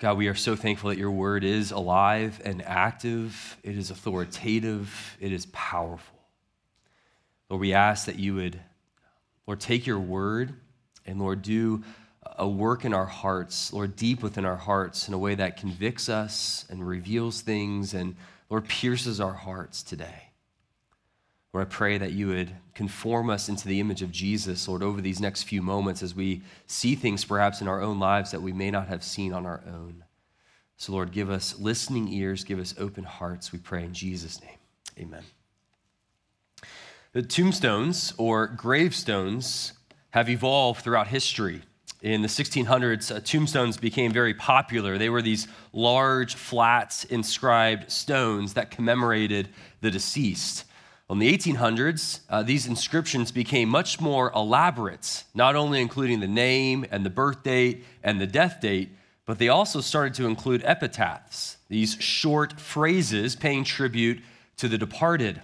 God, we are so thankful that your word is alive and active, it is authoritative, it is powerful. Lord, we ask that you would, Lord, take your word and, Lord, do a work in our hearts, Lord, deep within our hearts in a way that convicts us and reveals things and, Lord, pierces our hearts today. Lord, I pray that you would conform us into the image of Jesus, Lord, over these next few moments as we see things perhaps in our own lives that we may not have seen on our own. So, Lord, give us listening ears, give us open hearts, we pray in Jesus' name. Amen. The tombstones or gravestones have evolved throughout history. In the 1600s, uh, tombstones became very popular. They were these large, flat, inscribed stones that commemorated the deceased. In the 1800s, uh, these inscriptions became much more elaborate, not only including the name and the birth date and the death date, but they also started to include epitaphs, these short phrases paying tribute to the departed.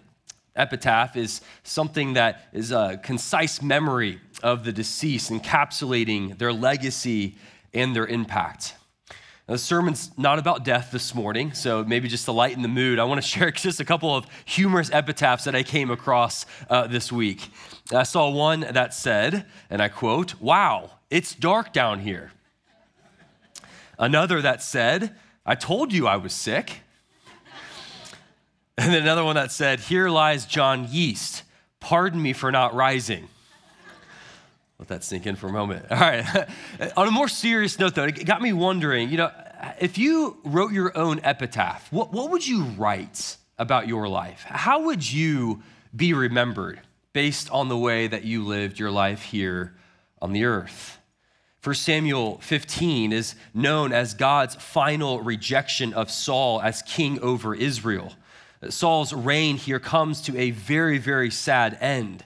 Epitaph is something that is a concise memory of the deceased, encapsulating their legacy and their impact. Now, the sermon's not about death this morning, so maybe just to lighten the mood, I want to share just a couple of humorous epitaphs that I came across uh, this week. I saw one that said, and I quote, Wow, it's dark down here. Another that said, I told you I was sick. And then another one that said, Here lies John Yeast. Pardon me for not rising. Let that sink in for a moment. All right. On a more serious note, though, it got me wondering you know, if you wrote your own epitaph, what, what would you write about your life? How would you be remembered based on the way that you lived your life here on the earth? 1 Samuel 15 is known as God's final rejection of Saul as king over Israel. Saul's reign here comes to a very, very sad end.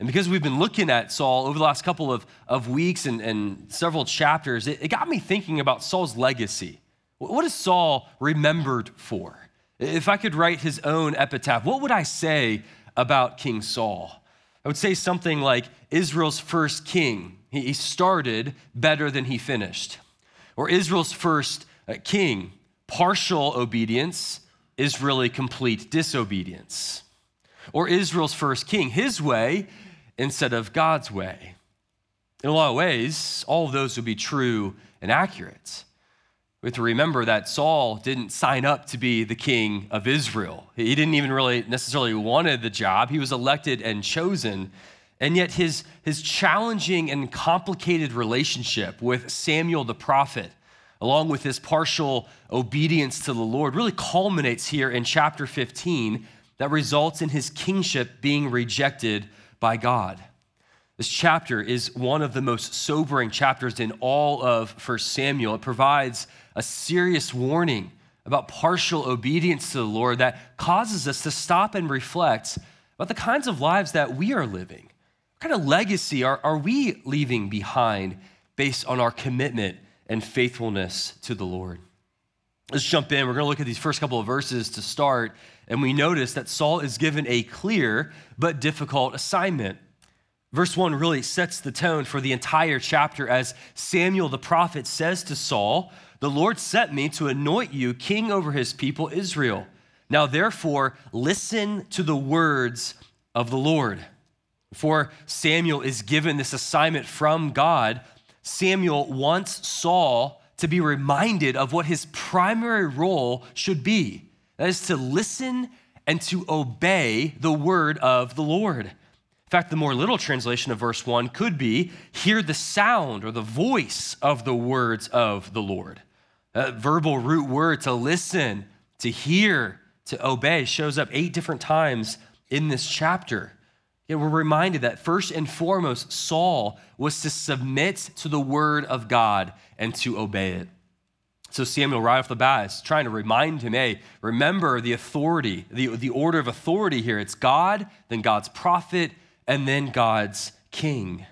And because we've been looking at Saul over the last couple of, of weeks and, and several chapters, it, it got me thinking about Saul's legacy. What is Saul remembered for? If I could write his own epitaph, what would I say about King Saul? I would say something like Israel's first king. He started better than he finished. Or Israel's first uh, king, partial obedience is really complete disobedience. Or Israel's first king, his way instead of God's way. In a lot of ways, all of those would be true and accurate. We have to remember that Saul didn't sign up to be the king of Israel. He didn't even really necessarily wanted the job. He was elected and chosen. And yet his, his challenging and complicated relationship with Samuel the prophet along with his partial obedience to the Lord, really culminates here in chapter 15 that results in his kingship being rejected by God. This chapter is one of the most sobering chapters in all of 1 Samuel. It provides a serious warning about partial obedience to the Lord that causes us to stop and reflect about the kinds of lives that we are living. What kind of legacy are, are we leaving behind based on our commitment and faithfulness to the Lord. Let's jump in. We're going to look at these first couple of verses to start, and we notice that Saul is given a clear but difficult assignment. Verse 1 really sets the tone for the entire chapter as Samuel the prophet says to Saul, The Lord sent me to anoint you king over his people Israel. Now, therefore, listen to the words of the Lord. Before Samuel is given this assignment from God, Samuel wants Saul to be reminded of what his primary role should be that is, to listen and to obey the word of the Lord. In fact, the more little translation of verse 1 could be hear the sound or the voice of the words of the Lord. That verbal root word to listen, to hear, to obey shows up eight different times in this chapter. Yet we're reminded that first and foremost, Saul was to submit to the word of God and to obey it. So Samuel, right off the bat, is trying to remind him, hey, remember the authority, the, the order of authority here. It's God, then God's prophet, and then God's king.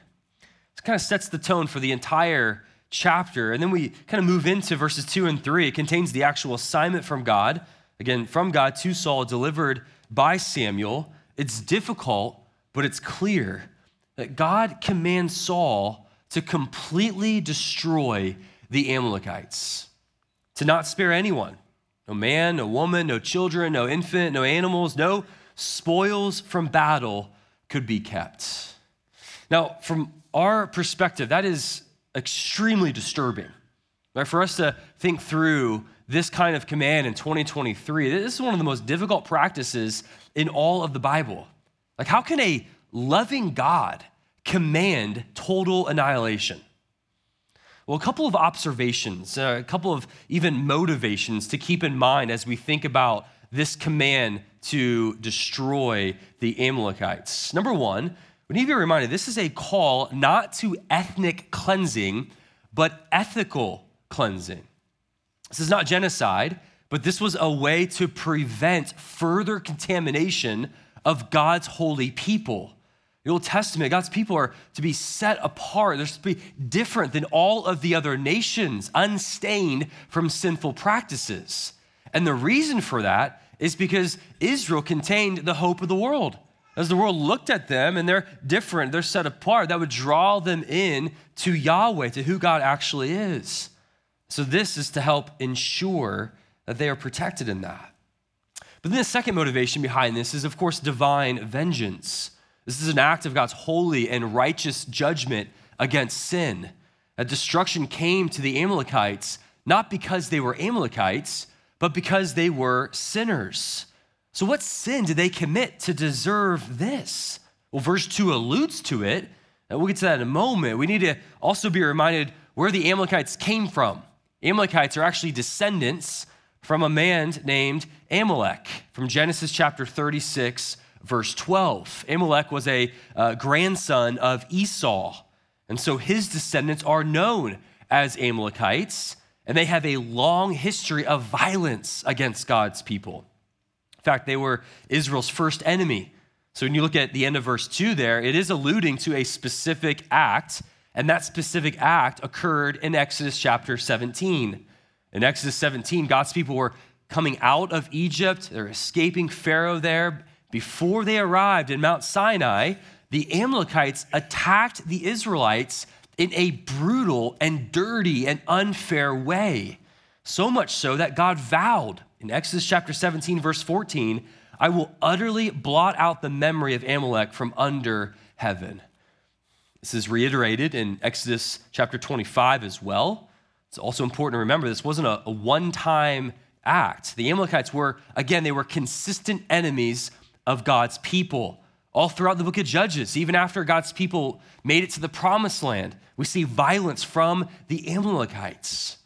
It kind of sets the tone for the entire chapter. And then we kind of move into verses two and three. It contains the actual assignment from God, again, from God to Saul, delivered by Samuel. It's difficult, but it's clear that God commands Saul to completely destroy the Amalekites. To not spare anyone no man, no woman, no children, no infant, no animals, no spoils from battle could be kept. Now, from our perspective, that is extremely disturbing. Right? For us to think through this kind of command in 2023, this is one of the most difficult practices in all of the Bible. Like, how can a loving God command total annihilation? Well, a couple of observations, uh, a couple of even motivations to keep in mind as we think about this command to destroy the Amalekites. Number one, we need to be reminded this is a call not to ethnic cleansing, but ethical cleansing. This is not genocide, but this was a way to prevent further contamination of God's holy people. The Old Testament, God's people are to be set apart. They're to be different than all of the other nations, unstained from sinful practices. And the reason for that is because Israel contained the hope of the world. As the world looked at them and they're different, they're set apart, that would draw them in to Yahweh, to who God actually is. So, this is to help ensure that they are protected in that. But then the second motivation behind this is, of course, divine vengeance. This is an act of God's holy and righteous judgment against sin. A destruction came to the Amalekites not because they were Amalekites, but because they were sinners. So, what sin did they commit to deserve this? Well, verse 2 alludes to it, and we'll get to that in a moment. We need to also be reminded where the Amalekites came from. Amalekites are actually descendants from a man named Amalek from Genesis chapter 36, verse 12. Amalek was a uh, grandson of Esau. And so his descendants are known as Amalekites, and they have a long history of violence against God's people. In fact, they were Israel's first enemy. So when you look at the end of verse 2 there, it is alluding to a specific act, and that specific act occurred in Exodus chapter 17. In Exodus 17, God's people were coming out of Egypt, they're escaping Pharaoh there, before they arrived in Mount Sinai, the Amalekites attacked the Israelites in a brutal and dirty and unfair way. So much so that God vowed in Exodus chapter 17, verse 14, I will utterly blot out the memory of Amalek from under heaven. This is reiterated in Exodus chapter 25 as well. It's also important to remember this wasn't a, a one time act. The Amalekites were, again, they were consistent enemies of God's people. All throughout the book of Judges, even after God's people made it to the promised land, we see violence from the Amalekites.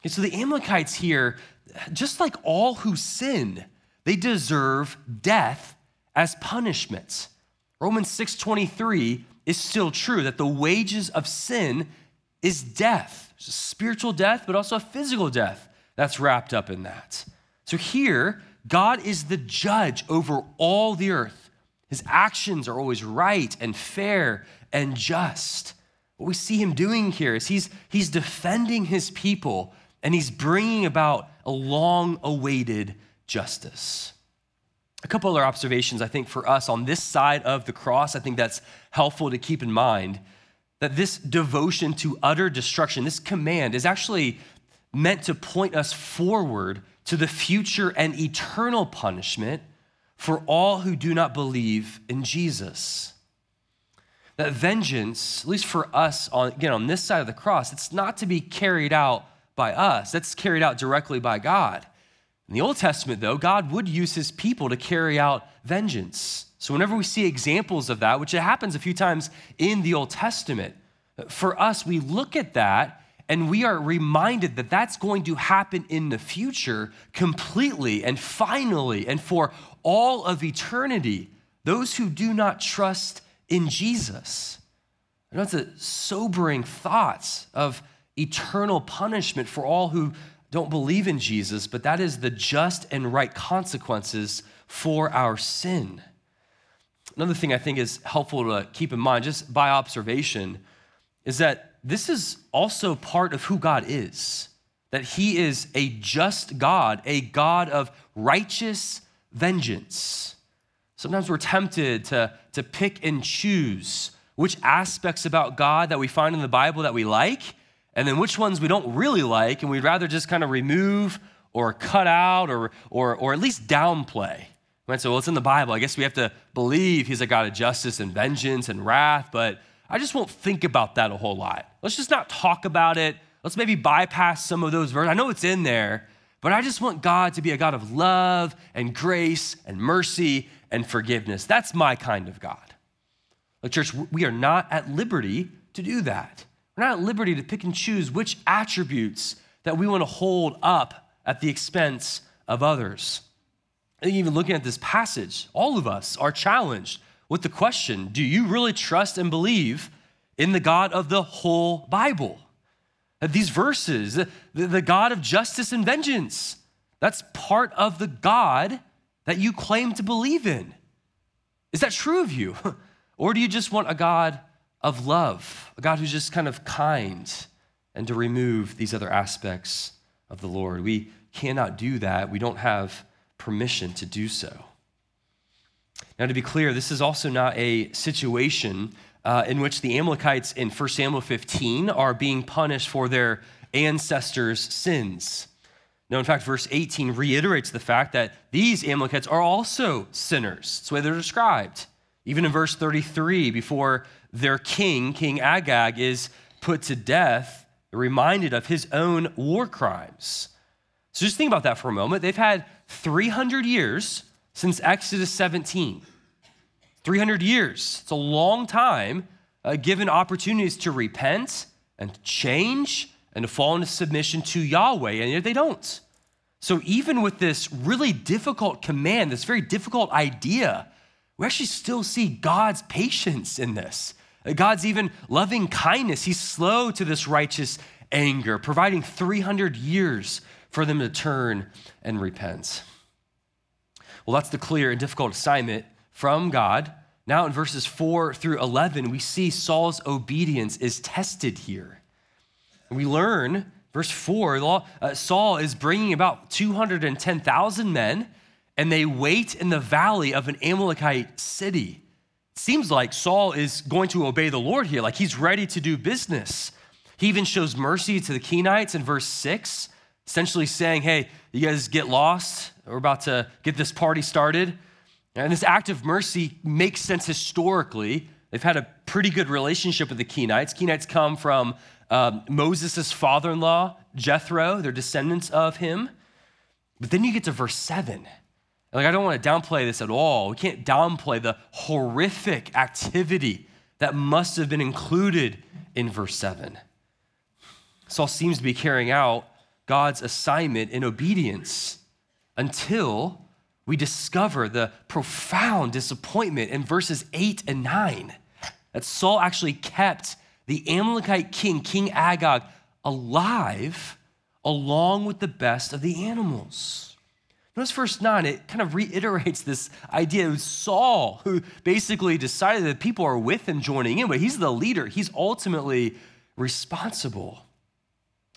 Okay, so the Amalekites here, just like all who sin, they deserve death as punishment. Romans 6:23 is still true that the wages of sin is death. It's a spiritual death, but also a physical death that's wrapped up in that. So here, God is the judge over all the earth. His actions are always right and fair and just. What we see him doing here is he's, he's defending his people and he's bringing about a long awaited justice. A couple other observations, I think, for us on this side of the cross, I think that's helpful to keep in mind that this devotion to utter destruction, this command, is actually meant to point us forward to the future and eternal punishment for all who do not believe in Jesus. That vengeance, at least for us, on, again, on this side of the cross, it's not to be carried out by us, that's carried out directly by God. In the Old Testament, though, God would use his people to carry out vengeance. So whenever we see examples of that, which it happens a few times in the Old Testament, for us, we look at that and we are reminded that that's going to happen in the future completely and finally and for all of eternity. Those who do not trust in Jesus. Know it's a sobering thoughts of eternal punishment for all who don't believe in Jesus, but that is the just and right consequences for our sin. Another thing I think is helpful to keep in mind, just by observation, is that this is also part of who God is that He is a just God, a God of righteous vengeance. Sometimes we're tempted to, to pick and choose which aspects about God that we find in the Bible that we like, and then which ones we don't really like, and we'd rather just kind of remove or cut out or, or, or at least downplay. Right? So, well, it's in the Bible. I guess we have to believe he's a God of justice and vengeance and wrath, but I just won't think about that a whole lot. Let's just not talk about it. Let's maybe bypass some of those verses. I know it's in there, but I just want God to be a God of love and grace and mercy and forgiveness. That's my kind of God. Like, church, we are not at liberty to do that. We're not at liberty to pick and choose which attributes that we want to hold up at the expense of others. I think even looking at this passage, all of us are challenged with the question do you really trust and believe in the God of the whole Bible? These verses, the, God of justice and vengeance, that's part of the God that you claim to believe in. Is that true of you? Or do you just want a God of love, a God who's just kind of kind and to remove these other aspects of the Lord? We cannot do that. We don't have permission to do so. Now, to be clear, this is also not a situation uh, in which the Amalekites in 1 Samuel 15 are being punished for their ancestors' sins. No, in fact, verse 18 reiterates the fact that these Amalekites are also sinners. That's the way they're described. Even in verse 33, before their king, King Agag, is put to death, reminded of his own war crimes. So just think about that for a moment. They've had 300 years since Exodus 17. 300 years. It's a long time uh, given opportunities to repent and change and to fall into submission to Yahweh, and yet they don't. So, even with this really difficult command, this very difficult idea, we actually still see God's patience in this. Uh, God's even loving kindness. He's slow to this righteous anger, providing 300 years for them to turn and repent. Well, that's the clear and difficult assignment from God. Now, in verses 4 through 11, we see Saul's obedience is tested here. We learn, verse 4, uh, Saul is bringing about 210,000 men, and they wait in the valley of an Amalekite city. It seems like Saul is going to obey the Lord here, like he's ready to do business. He even shows mercy to the Kenites in verse 6, essentially saying, Hey, you guys get lost. We're about to get this party started. And this act of mercy makes sense historically. They've had a pretty good relationship with the Kenites. Kenites come from um, Moses' father in law, Jethro, they're descendants of him. But then you get to verse 7. Like, I don't want to downplay this at all. We can't downplay the horrific activity that must have been included in verse 7. Saul seems to be carrying out God's assignment in obedience until we discover the profound disappointment in verses 8 and 9 that Saul actually kept the Amalekite king, King Agag, alive along with the best of the animals. Notice verse 9, it kind of reiterates this idea. of Saul who basically decided that people are with him joining in, but he's the leader. He's ultimately responsible.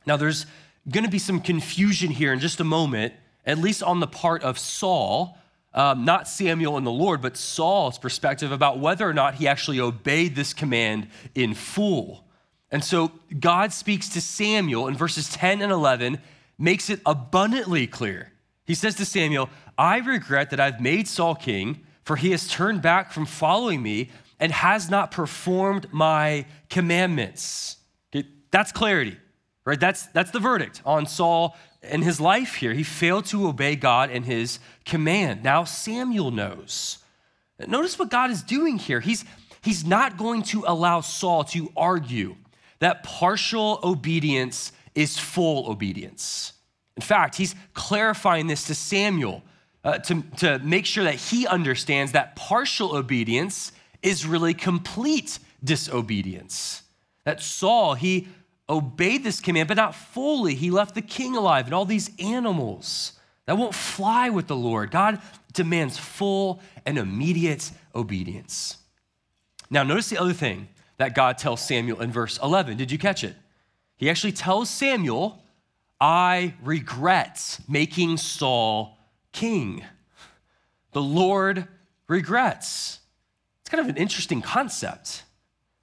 Now, there's going to be some confusion here in just a moment at least on the part of Saul, um, not Samuel and the Lord, but Saul's perspective about whether or not he actually obeyed this command in full. And so God speaks to Samuel in verses 10 and 11, makes it abundantly clear. He says to Samuel, I regret that I've made Saul king, for he has turned back from following me and has not performed my commandments. Okay, that's clarity, right? That's, that's the verdict on Saul in his life here. He failed to obey God and his command. Now Samuel knows. Notice what God is doing here. He's, he's not going to allow Saul to argue that partial obedience is full obedience. In fact, he's clarifying this to Samuel uh, to, to make sure that he understands that partial obedience is really complete disobedience. That Saul, he obeyed this command, but not fully. He left the king alive and all these animals that won't fly with the Lord. God demands full and immediate obedience. Now, notice the other thing that God tells Samuel in verse 11. Did you catch it? He actually tells Samuel, I regret making Saul king. The Lord regrets. It's kind of an interesting concept.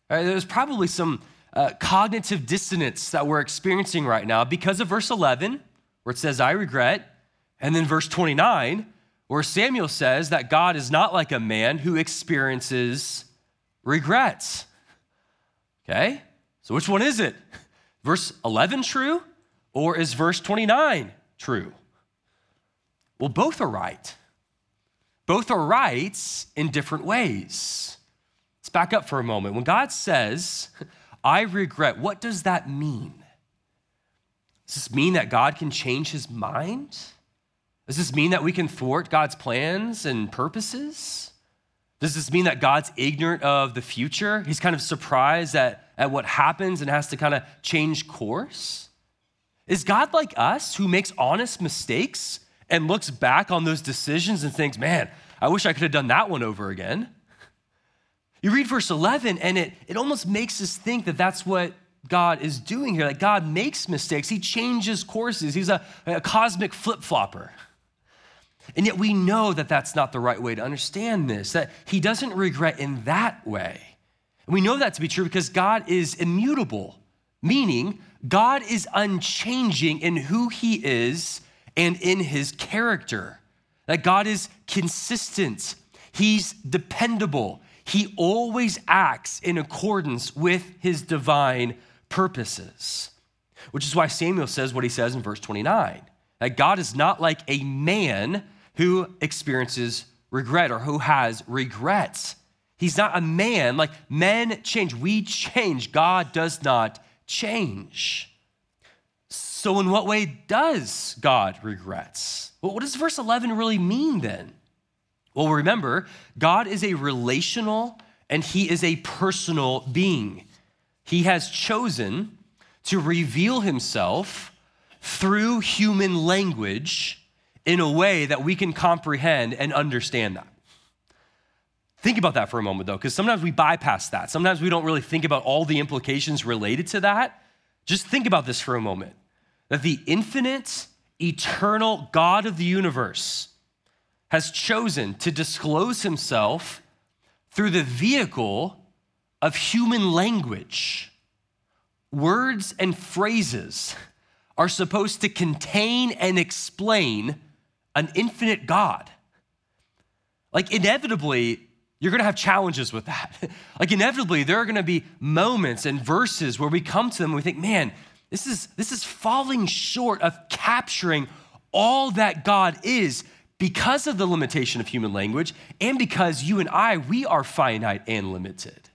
Right? There's probably some uh, cognitive dissonance that we're experiencing right now because of verse 11, where it says, I regret, and then verse 29, where Samuel says that God is not like a man who experiences regrets. Okay? So which one is it? Verse 11 true, or is verse 29 true? Well, both are right. Both are right in different ways. Let's back up for a moment. When God says, I regret, what does that mean? Does this mean that God can change his mind? Does this mean that we can thwart God's plans and purposes? Does this mean that God's ignorant of the future? He's kind of surprised at, at what happens and has to kind of change course? Is God like us who makes honest mistakes and looks back on those decisions and thinks, man, I wish I could have done that one over again? You read verse 11, and it, it almost makes us think that that's what God is doing here. Like God makes mistakes, He changes courses, He's a, a cosmic flip flopper. And yet we know that that's not the right way to understand this, that He doesn't regret in that way. And we know that to be true because God is immutable, meaning God is unchanging in who He is and in His character. That God is consistent, He's dependable, He always acts in accordance with His divine purposes. Which is why Samuel says what he says in verse 29 that God is not like a man who experiences regret or who has regrets. He's not a man. Like men change, we change. God does not change. So, in what way does God regrets? Well, what does verse 11 really mean then? Well, remember, God is a relational and he is a personal being. He has chosen to reveal himself through human language in a way that we can comprehend and understand that. Think about that for a moment, though, because sometimes we bypass that. Sometimes we don't really think about all the implications related to that. Just think about this for a moment that the infinite, eternal God of the universe has chosen to disclose himself through the vehicle of human language. Words and phrases are supposed to contain and explain an infinite God. Like, inevitably, you're gonna have challenges with that. like, inevitably, there are gonna be moments and verses where we come to them and we think, man, this is, this is falling short of capturing all that God is because of the limitation of human language and because you and I, we are finite and limited.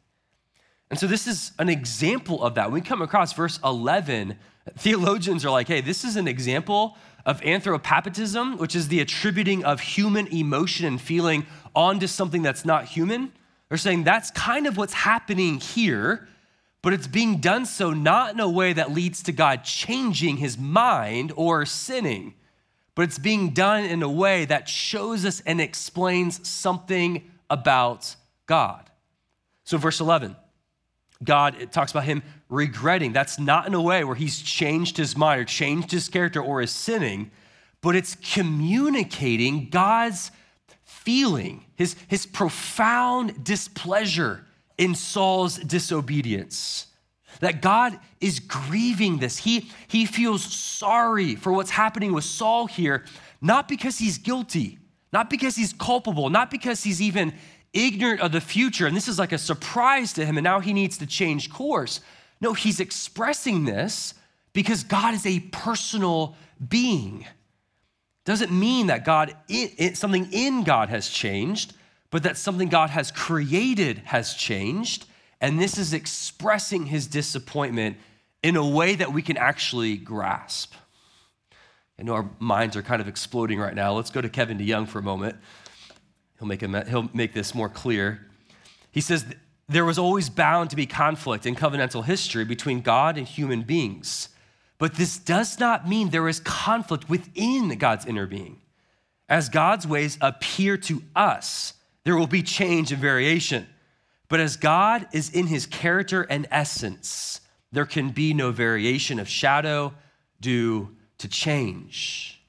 And so, this is an example of that. When we come across verse 11, theologians are like, hey, this is an example of anthropopathism, which is the attributing of human emotion and feeling onto something that's not human. They're saying that's kind of what's happening here, but it's being done so not in a way that leads to God changing his mind or sinning, but it's being done in a way that shows us and explains something about God. So, verse 11, God, it talks about him regretting. That's not in a way where he's changed his mind or changed his character or is sinning, but it's communicating God's feeling, his, his profound displeasure in Saul's disobedience. That God is grieving this. He, he feels sorry for what's happening with Saul here, not because he's guilty, not because he's culpable, not because he's even ignorant of the future, and this is like a surprise to him, and now he needs to change course. No, he's expressing this because God is a personal being. Doesn't mean that God, something in God has changed, but that something God has created has changed. And this is expressing his disappointment in a way that we can actually grasp. I know our minds are kind of exploding right now. Let's go to Kevin DeYoung for a moment. He'll make, he'll make this more clear. He says, There was always bound to be conflict in covenantal history between God and human beings. But this does not mean there is conflict within God's inner being. As God's ways appear to us, there will be change and variation. But as God is in his character and essence, there can be no variation of shadow due to change.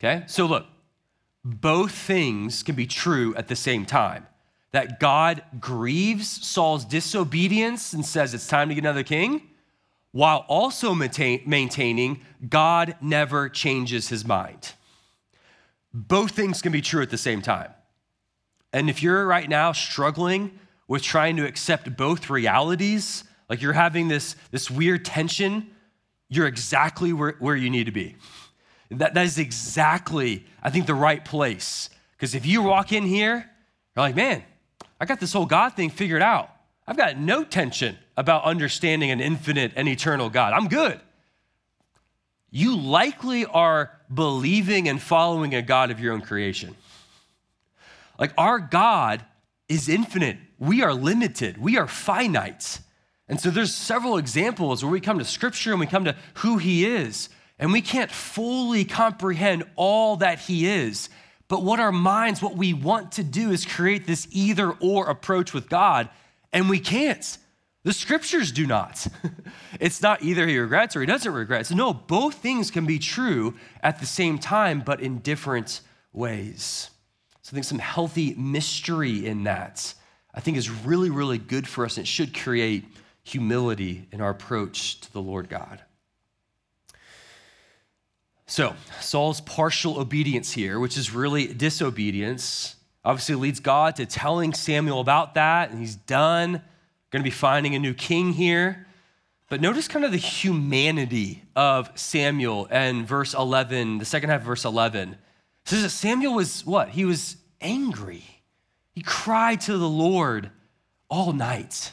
Okay? So look, both things can be true at the same time. That God grieves Saul's disobedience and says it's time to get another king, while also maintain, maintaining God never changes his mind. Both things can be true at the same time. And if you're right now struggling with trying to accept both realities, like you're having this, this weird tension, you're exactly where, where you need to be. That, that is exactly, I think, the right place. Because if you walk in here, you're like, man, I got this whole God thing figured out. I've got no tension about understanding an infinite and eternal God. I'm good. You likely are believing and following a God of your own creation. Like our God is infinite. We are limited. We are finite. And so there's several examples where we come to scripture and we come to who he is, and we can't fully comprehend all that he is. But what our minds, what we want to do is create this either or approach with God, and we can't. The scriptures do not. it's not either he regrets or he doesn't regret. So, no, both things can be true at the same time, but in different ways. So, I think some healthy mystery in that, I think, is really, really good for us. and It should create humility in our approach to the Lord God. So, Saul's partial obedience here, which is really disobedience, obviously leads God to telling Samuel about that, and he's done. Going to be finding a new king here. But notice kind of the humanity of Samuel and verse 11, the second half of verse 11. It says that Samuel was what? He was angry. He cried to the Lord all night.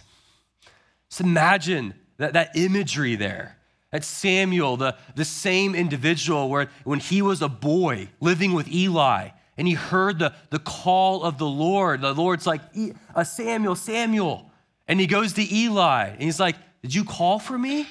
Just imagine that, that imagery there. That Samuel, the, the same individual where when he was a boy living with Eli and he heard the, the call of the Lord, the Lord's like, uh, Samuel, Samuel. And he goes to Eli and he's like, Did you call for me?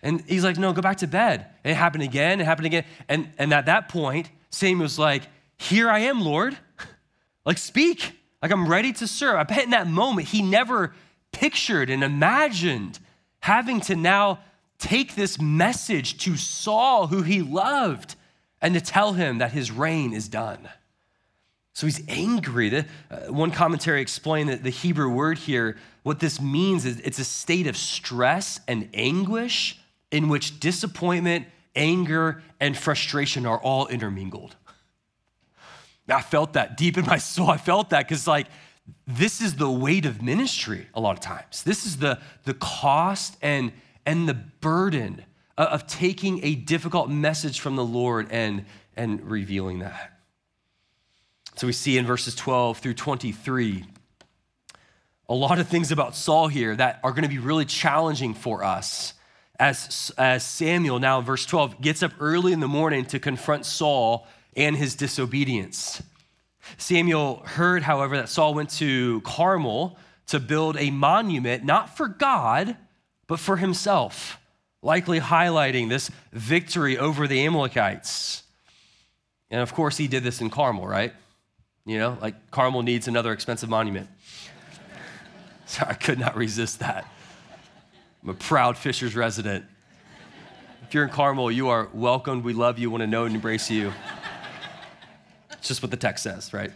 And he's like, No, go back to bed. And it happened again, it happened again. And, and at that point, Samuel's like, Here I am, Lord. like, speak. Like, I'm ready to serve. I bet in that moment, he never pictured and imagined having to now take this message to Saul, who he loved, and to tell him that his reign is done. So he's angry. The, uh, one commentary explained that the Hebrew word here, what this means is it's a state of stress and anguish in which disappointment, anger, and frustration are all intermingled. I felt that deep in my soul. I felt that because, like, this is the weight of ministry a lot of times. This is the, the cost and and the burden of taking a difficult message from the Lord and, and revealing that. So we see in verses 12 through 23 a lot of things about Saul here that are going to be really challenging for us. As, as Samuel, now verse 12, gets up early in the morning to confront Saul and his disobedience. Samuel heard, however, that Saul went to Carmel to build a monument, not for God, but for himself, likely highlighting this victory over the Amalekites. And of course, he did this in Carmel, right? You know, like Carmel needs another expensive monument. so I could not resist that. I'm a proud Fishers resident. If you're in Carmel, you are welcomed. We love you, want to know and embrace you. It's just what the text says, right?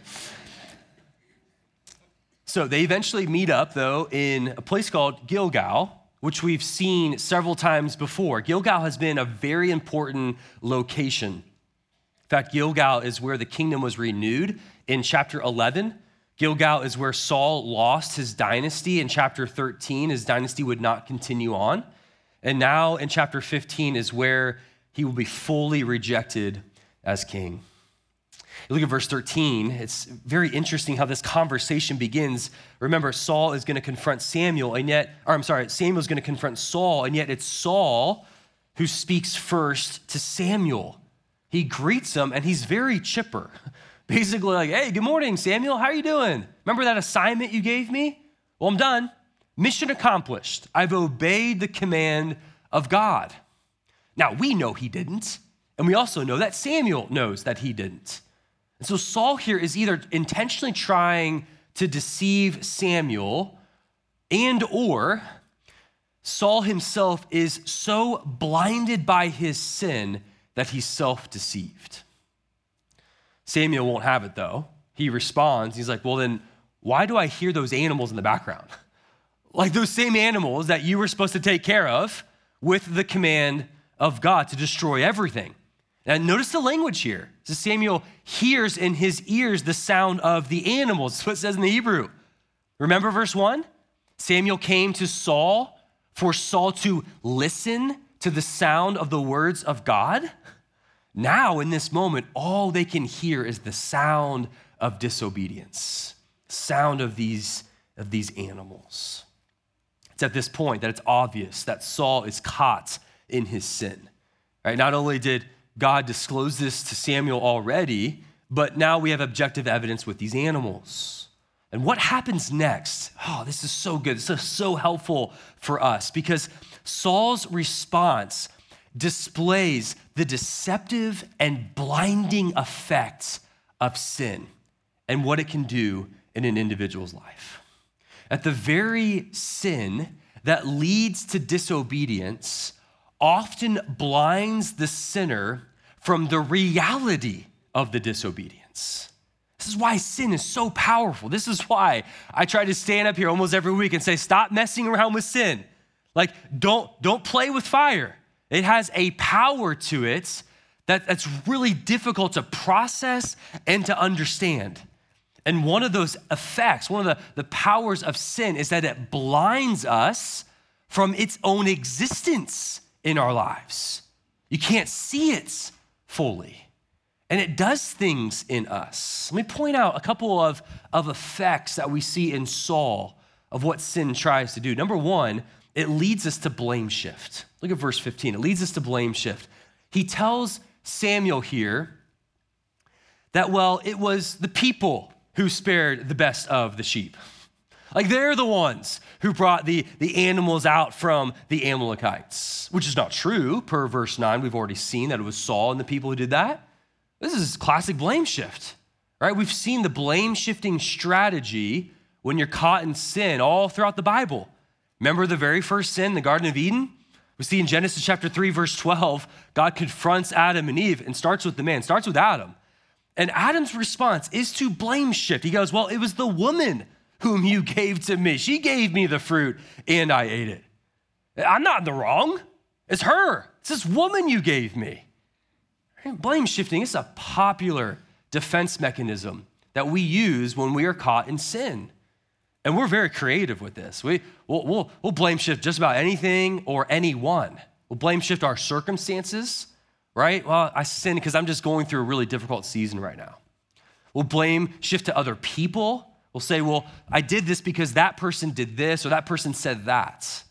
So they eventually meet up, though, in a place called Gilgal, which we've seen several times before. Gilgal has been a very important location. In fact, Gilgal is where the kingdom was renewed in chapter 11. Gilgal is where Saul lost his dynasty. In chapter 13, his dynasty would not continue on. And now in chapter 15 is where he will be fully rejected as king. You look at verse 13, it's very interesting how this conversation begins. Remember, Saul is going to confront Samuel, and yet, or I'm sorry, Samuel is going to confront Saul, and yet it's Saul who speaks first to Samuel. He greets him, and he's very chipper. Basically, like, hey, good morning, Samuel. How are you doing? Remember that assignment you gave me? Well, I'm done. Mission accomplished. I've obeyed the command of God. Now, we know he didn't, and we also know that Samuel knows that he didn't. And so Saul here is either intentionally trying to deceive Samuel and or Saul himself is so blinded by his sin that he's self-deceived. Samuel won't have it though. He responds, he's like, "Well then why do I hear those animals in the background? like those same animals that you were supposed to take care of, with the command of God to destroy everything. And notice the language here. So Samuel hears in his ears the sound of the animals. That's what it says in the Hebrew. Remember verse 1? Samuel came to Saul for Saul to listen to the sound of the words of God. Now, in this moment, all they can hear is the sound of disobedience, sound of these, of these animals. It's at this point that it's obvious that Saul is caught in his sin. Right? Not only did God disclosed this to Samuel already, but now we have objective evidence with these animals. And what happens next? Oh, this is so good. This is so helpful for us because Saul's response displays the deceptive and blinding effects of sin and what it can do in an individual's life. At the very sin that leads to disobedience often blinds the sinner from the reality of the disobedience. This is why sin is so powerful. This is why I try to stand up here almost every week and say, stop messing around with sin. Like, don't, don't play with fire. It has a power to it that, that's really difficult to process and to understand. And one of those effects, one of the, the powers of sin is that it blinds us from its own existence in our lives. You can't see it fully. And it does things in us. Let me point out a couple of, of effects that we see in Saul of what sin tries to do. Number one, it leads us to blame shift. Look at verse 15. It leads us to blame shift. He tells Samuel here that, well, it was the people who spared the best of the sheep. Like they're the ones who brought the, the animals out from the Amalekites, which is not true. Per verse 9, we've already seen that it was Saul and the people who did that. This is classic blame shift, right? We've seen the blame shifting strategy when you're caught in sin all throughout the Bible. Remember the very first sin, the Garden of Eden? We see in Genesis chapter 3, verse 12, God confronts Adam and Eve and starts with the man, starts with Adam. And Adam's response is to blame shift. He goes, Well, it was the woman whom you gave to me. She gave me the fruit and I ate it. I'm not in the wrong. It's her. It's this woman you gave me. Blame shifting is a popular defense mechanism that we use when we are caught in sin. And we're very creative with this. We, we'll, we'll, we'll blame shift just about anything or anyone. We'll blame shift our circumstances right? Well, I sin because I'm just going through a really difficult season right now. We'll blame shift to other people. We'll say, well, I did this because that person did this or that person said that.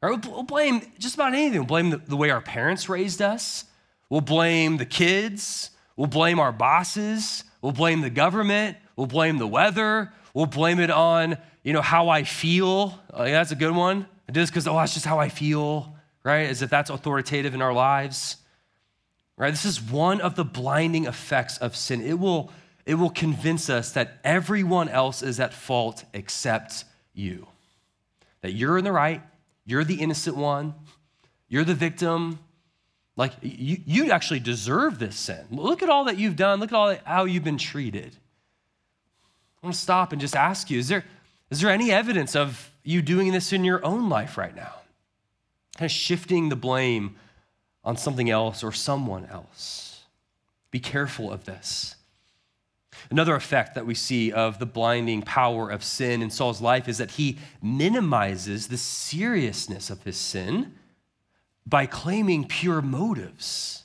Right? We'll blame just about anything. We'll blame the, the way our parents raised us. We'll blame the kids. We'll blame our bosses. We'll blame the government. We'll blame the weather. We'll blame it on, you know, how I feel. Oh, yeah, that's a good one. I did this because, oh, that's just how I feel, right? As if that's authoritative in our lives right? This is one of the blinding effects of sin. It will, it will convince us that everyone else is at fault except you. That you're in the right, you're the innocent one, you're the victim. Like you, you actually deserve this sin. Look at all that you've done, look at all that, how you've been treated. I want to stop and just ask you is there, is there any evidence of you doing this in your own life right now? Kind of shifting the blame on something else or someone else. Be careful of this. Another effect that we see of the blinding power of sin in Saul's life is that he minimizes the seriousness of his sin by claiming pure motives.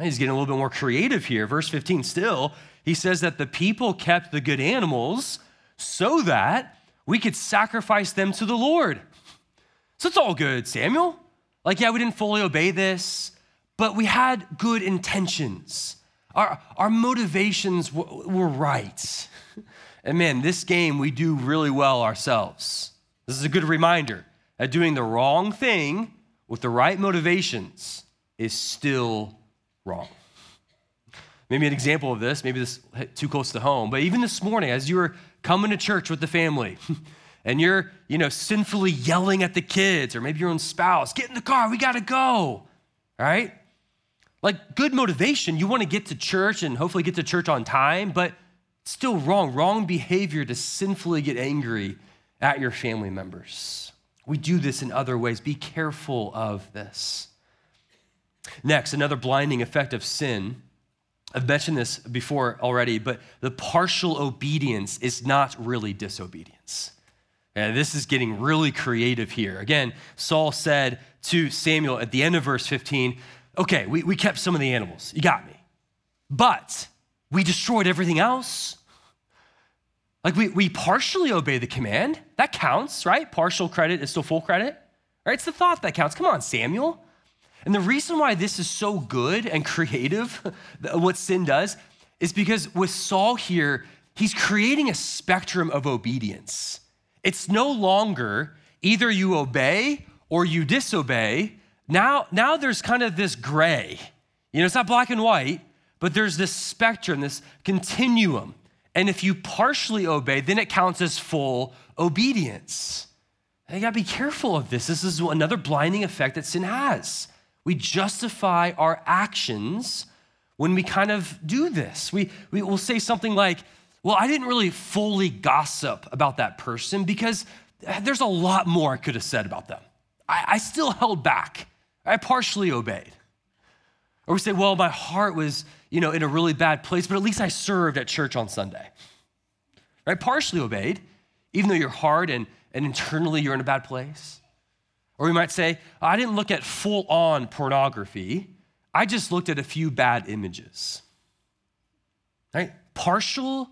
He's getting a little bit more creative here. Verse 15 still, he says that the people kept the good animals so that we could sacrifice them to the Lord. So it's all good, Samuel. Like, yeah, we didn't fully obey this but we had good intentions. Our, our motivations w- were right. And man, this game we do really well ourselves. This is a good reminder that doing the wrong thing with the right motivations is still wrong. Maybe an example of this, maybe this too close to home, but even this morning, as you were coming to church with the family, and you're, you know, sinfully yelling at the kids, or maybe your own spouse, get in the car, we gotta go. All right? Like good motivation, you want to get to church and hopefully get to church on time, but still wrong. Wrong behavior to sinfully get angry at your family members. We do this in other ways. Be careful of this. Next, another blinding effect of sin. I've mentioned this before already, but the partial obedience is not really disobedience. And this is getting really creative here. Again, Saul said to Samuel at the end of verse 15, Okay, we, we kept some of the animals. You got me. But we destroyed everything else. Like we, we partially obey the command. That counts, right? Partial credit is still full credit, right? It's the thought that counts. Come on, Samuel. And the reason why this is so good and creative, what sin does, is because with Saul here, he's creating a spectrum of obedience. It's no longer either you obey or you disobey. Now, now there's kind of this gray. You know, it's not black and white, but there's this spectrum, this continuum. And if you partially obey, then it counts as full obedience. And you gotta be careful of this. This is another blinding effect that sin has. We justify our actions when we kind of do this. We, we will say something like, Well, I didn't really fully gossip about that person because there's a lot more I could have said about them. I, I still held back, I partially obeyed. Or we say, Well, my heart was you know, in a really bad place, but at least I served at church on Sunday. Right? Partially obeyed, even though you're hard and, and internally you're in a bad place. Or we might say, I didn't look at full on pornography, I just looked at a few bad images. Right? Partial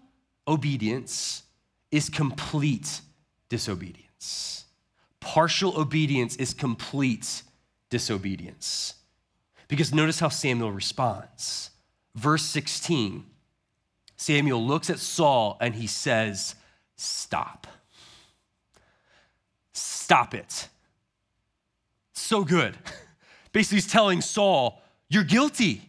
obedience is complete disobedience. Partial obedience is complete disobedience. Because notice how Samuel responds. Verse 16 Samuel looks at Saul and he says, Stop. Stop it. So good. Basically, he's telling Saul, You're guilty.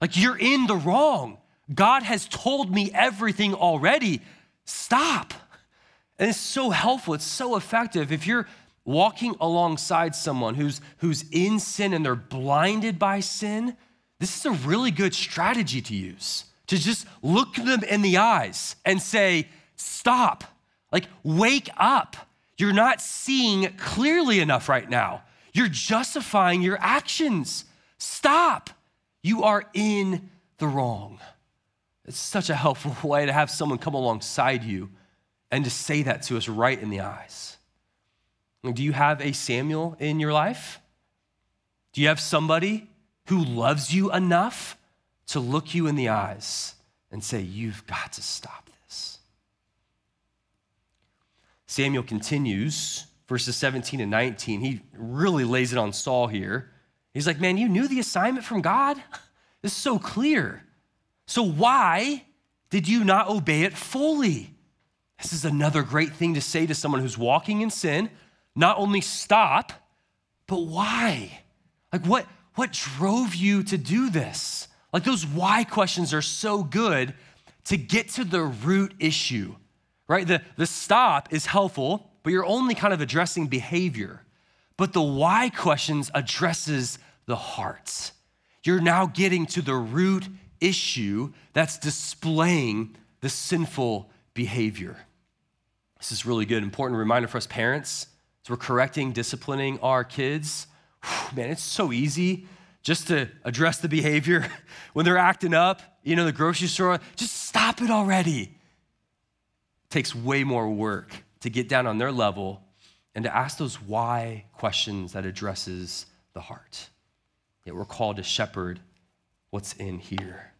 Like, you're in the wrong. God has told me everything already. Stop. And it's so helpful, it's so effective. If you're walking alongside someone who's, who's in sin and they're blinded by sin, this is a really good strategy to use to just look them in the eyes and say, Stop, like, wake up. You're not seeing clearly enough right now. You're justifying your actions. Stop. You are in the wrong. It's such a helpful way to have someone come alongside you and to say that to us right in the eyes. Do you have a Samuel in your life? Do you have somebody who loves you enough to look you in the eyes and say, You've got to stop this. Samuel continues, verses 17 and 19. He really lays it on Saul here. He's like, Man, you knew the assignment from God? This is so clear. So why did you not obey it fully? This is another great thing to say to someone who's walking in sin. Not only stop, but why? Like, what, what drove you to do this? Like those why questions are so good to get to the root issue, right? The, the stop is helpful, but you're only kind of addressing behavior. But the why questions addresses the heart. You're now getting to the root issue that's displaying the sinful behavior. This is really good, important reminder for us parents we're correcting, disciplining our kids man, it's so easy just to address the behavior when they're acting up, you know, the grocery store, just stop it already. It takes way more work to get down on their level and to ask those why questions that addresses the heart. Yet we're called to shepherd what's in here.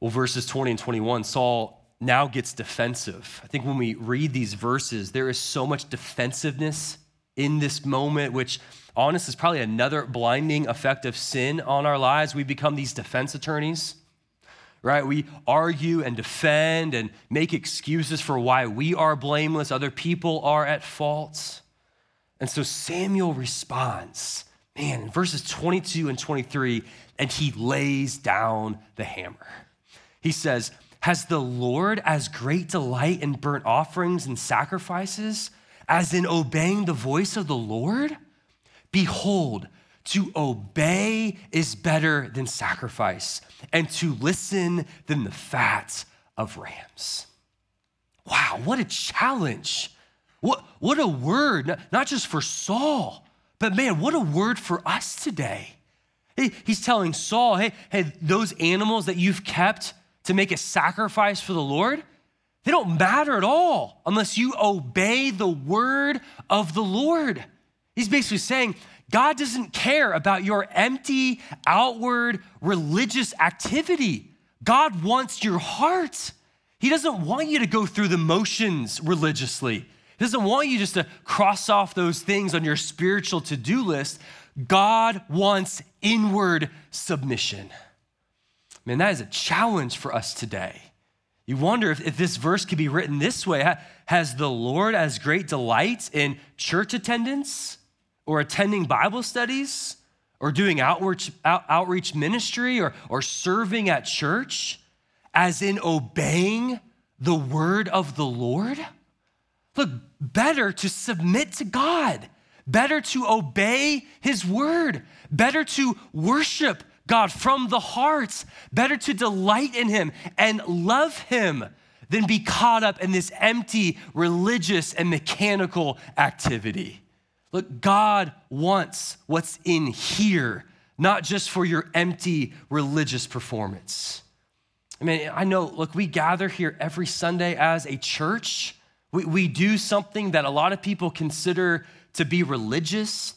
Well, verses 20 and 21, Saul now gets defensive. I think when we read these verses, there is so much defensiveness in this moment, which honest is probably another blinding effect of sin on our lives. We become these defense attorneys, right? We argue and defend and make excuses for why we are blameless, other people are at fault. And so Samuel responds, man, in verses 22 and 23, and he lays down the hammer. He says, Has the Lord as great delight in burnt offerings and sacrifices? as in obeying the voice of the Lord? Behold, to obey is better than sacrifice, and to listen than the fat of rams. Wow, what a challenge. What, what a word, not just for Saul, but man, what a word for us today. He's telling Saul, hey, hey, those animals that you've kept to make a sacrifice for the Lord, they don't matter at all unless you obey the word of the Lord. He's basically saying, God doesn't care about your empty, outward religious activity. God wants your heart. He doesn't want you to go through the motions religiously. He doesn't want you just to cross off those things on your spiritual to do list. God wants inward submission. Man, that is a challenge for us today. You wonder if, if this verse could be written this way Has the Lord as great delight in church attendance or attending Bible studies or doing outreach, out, outreach ministry or, or serving at church as in obeying the word of the Lord? Look, better to submit to God better to obey his word, better to worship God from the heart, better to delight in him and love him than be caught up in this empty religious and mechanical activity. Look, God wants what's in here, not just for your empty religious performance. I mean, I know, look, we gather here every Sunday as a church. We, we do something that a lot of people consider to be religious.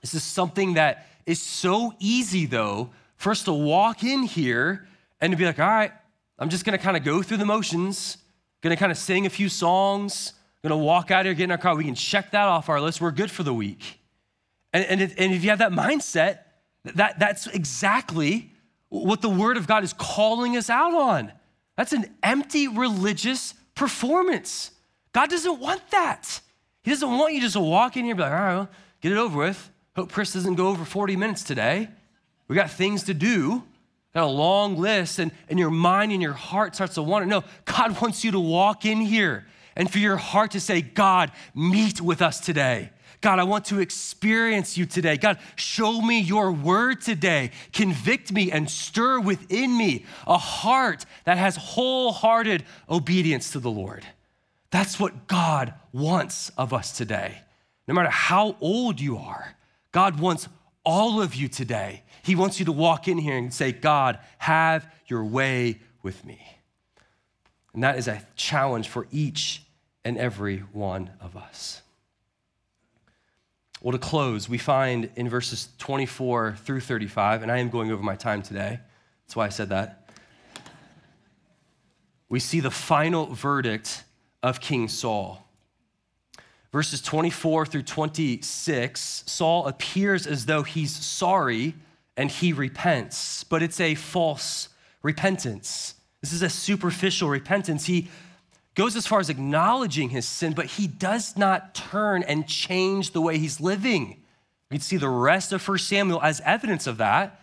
This is something that is so easy, though, for us to walk in here and to be like, all right, I'm just gonna kind of go through the motions, gonna kind of sing a few songs, gonna walk out here, get in our car. We can check that off our list. We're good for the week. And, and, if, and if you have that mindset, that, that's exactly what the Word of God is calling us out on. That's an empty religious performance. God doesn't want that. He doesn't want you just to walk in here and be like, all right, well, get it over with. Hope Chris doesn't go over 40 minutes today. We got things to do. Got a long list, and, and your mind and your heart starts to wander. No, God wants you to walk in here and for your heart to say, God, meet with us today. God, I want to experience you today. God, show me your word today. Convict me and stir within me a heart that has wholehearted obedience to the Lord. That's what God wants of us today. No matter how old you are, God wants all of you today. He wants you to walk in here and say, God, have your way with me. And that is a challenge for each and every one of us. Well, to close, we find in verses 24 through 35, and I am going over my time today. That's why I said that. We see the final verdict of King Saul. Verses 24 through 26, Saul appears as though he's sorry and he repents, but it's a false repentance. This is a superficial repentance. He goes as far as acknowledging his sin, but he does not turn and change the way he's living. We can see the rest of 1 Samuel as evidence of that.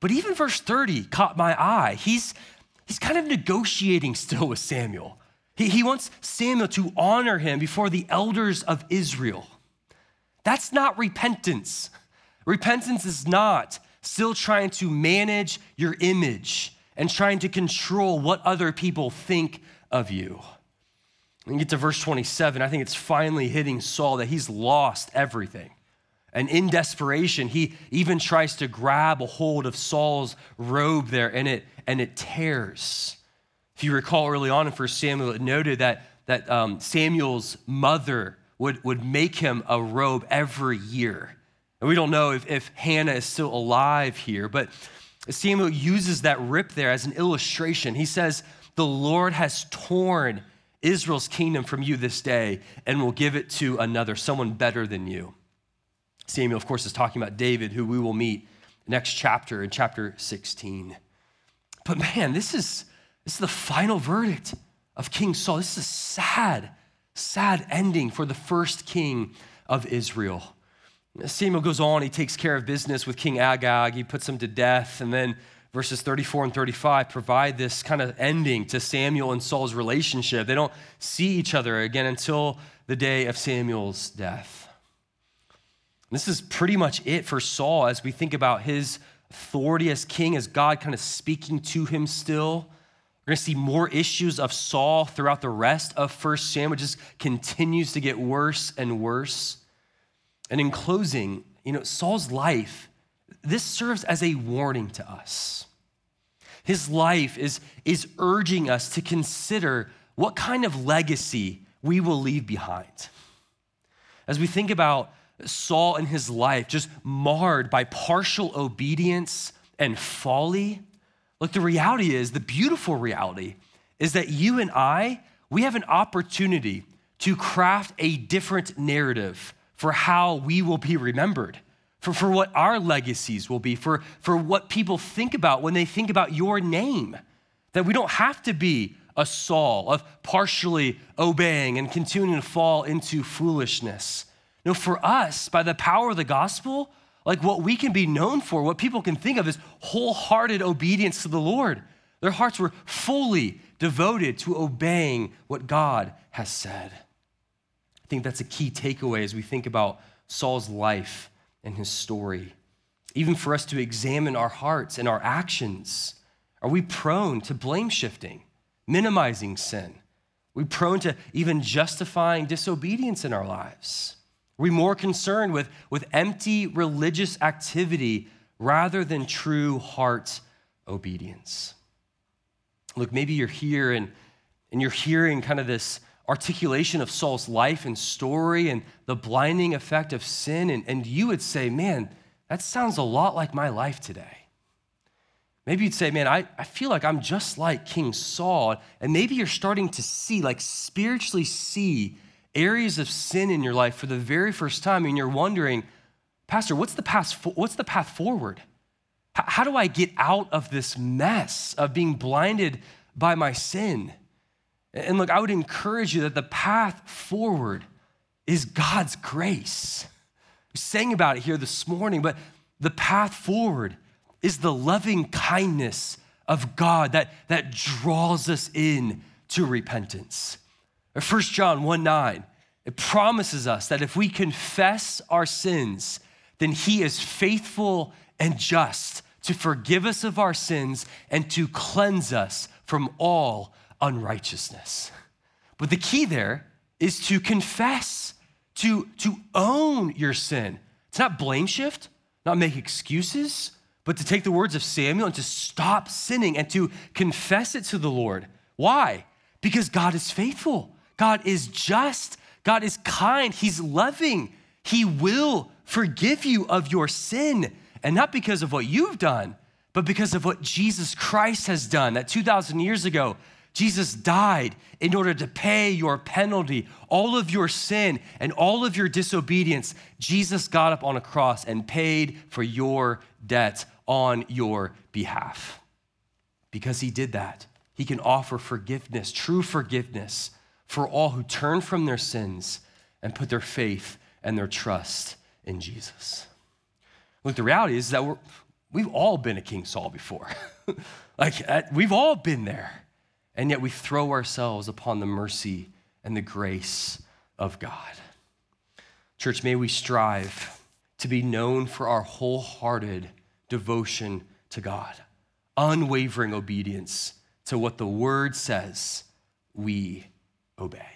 But even verse 30 caught my eye. He's, he's kind of negotiating still with Samuel. He, he wants Samuel to honor him before the elders of Israel. That's not repentance. Repentance is not still trying to manage your image and trying to control what other people think of you. And get to verse 27, I think it's finally hitting Saul that he's lost everything. And in desperation, he even tries to grab a hold of Saul's robe there and it, and it tears. If you recall early on in 1 Samuel, it noted that, that um, Samuel's mother would, would make him a robe every year. And we don't know if, if Hannah is still alive here, but Samuel uses that rip there as an illustration. He says, The Lord has torn Israel's kingdom from you this day and will give it to another, someone better than you. Samuel, of course, is talking about David, who we will meet next chapter in chapter 16. But man, this is this is the final verdict of King Saul. This is a sad, sad ending for the first king of Israel. Samuel goes on, he takes care of business with King Agag, he puts him to death, and then verses 34 and 35 provide this kind of ending to Samuel and Saul's relationship. They don't see each other again until the day of Samuel's death. This is pretty much it for Saul as we think about his authority as king, as God kind of speaking to him still We're going to see more issues of Saul throughout the rest of First Samuel. Just continues to get worse and worse. And in closing, you know, Saul's life, this serves as a warning to us. His life is, is urging us to consider what kind of legacy we will leave behind. As we think about Saul and his life just marred by partial obedience and folly, look, the reality is, the beautiful reality is that you and I, we have an opportunity to craft a different narrative for how we will be remembered, for, for what our legacies will be, for, for what people think about when they think about your name. That we don't have to be a Saul of partially obeying and continuing to fall into foolishness. No, for us, by the power of the gospel, like what we can be known for, what people can think of is wholehearted obedience to the Lord. Their hearts were fully devoted to obeying what God has said. I think that's a key takeaway as we think about Saul's life and his story. Even for us to examine our hearts and our actions. Are we prone to blame shifting, minimizing sin? Are we prone to even justifying disobedience in our lives? Are we more concerned with, with empty religious activity rather than true heart obedience? Look, maybe you're here and, and you're hearing kind of this articulation of Saul's life and story and the blinding effect of sin, and, and you would say, man, that sounds a lot like my life today. Maybe you'd say, man, I, I feel like I'm just like King Saul. And maybe you're starting to see, like spiritually see, areas of sin in your life for the very first time, and you're wondering, Pastor, what's the path, what's the path forward? How do I get out of this mess of being blinded by my sin? And look, I would encourage you that the path forward is God's grace. We sang about it here this morning, but the path forward is the loving kindness of God that, that draws us in to repentance. 1 John 1 9, it promises us that if we confess our sins, then he is faithful and just to forgive us of our sins and to cleanse us from all unrighteousness. But the key there is to confess, to, to own your sin. It's not blame shift, not make excuses, but to take the words of Samuel and to stop sinning and to confess it to the Lord. Why? Because God is faithful, God is just, God is kind, He's loving. He will forgive you of your sin, and not because of what you've done, but because of what Jesus Christ has done. That 2,000 years ago, Jesus died in order to pay your penalty, all of your sin and all of your disobedience. Jesus got up on a cross and paid for your debt on your behalf. Because he did that, he can offer forgiveness, true forgiveness, for all who turn from their sins and put their faith and their trust in Jesus. Look, the reality is that we have all been a King Saul before. like, uh, we've all been there and yet we throw ourselves upon the mercy and the grace of God. Church, may we strive to be known for our wholehearted devotion to God, unwavering obedience to what the word says we obey.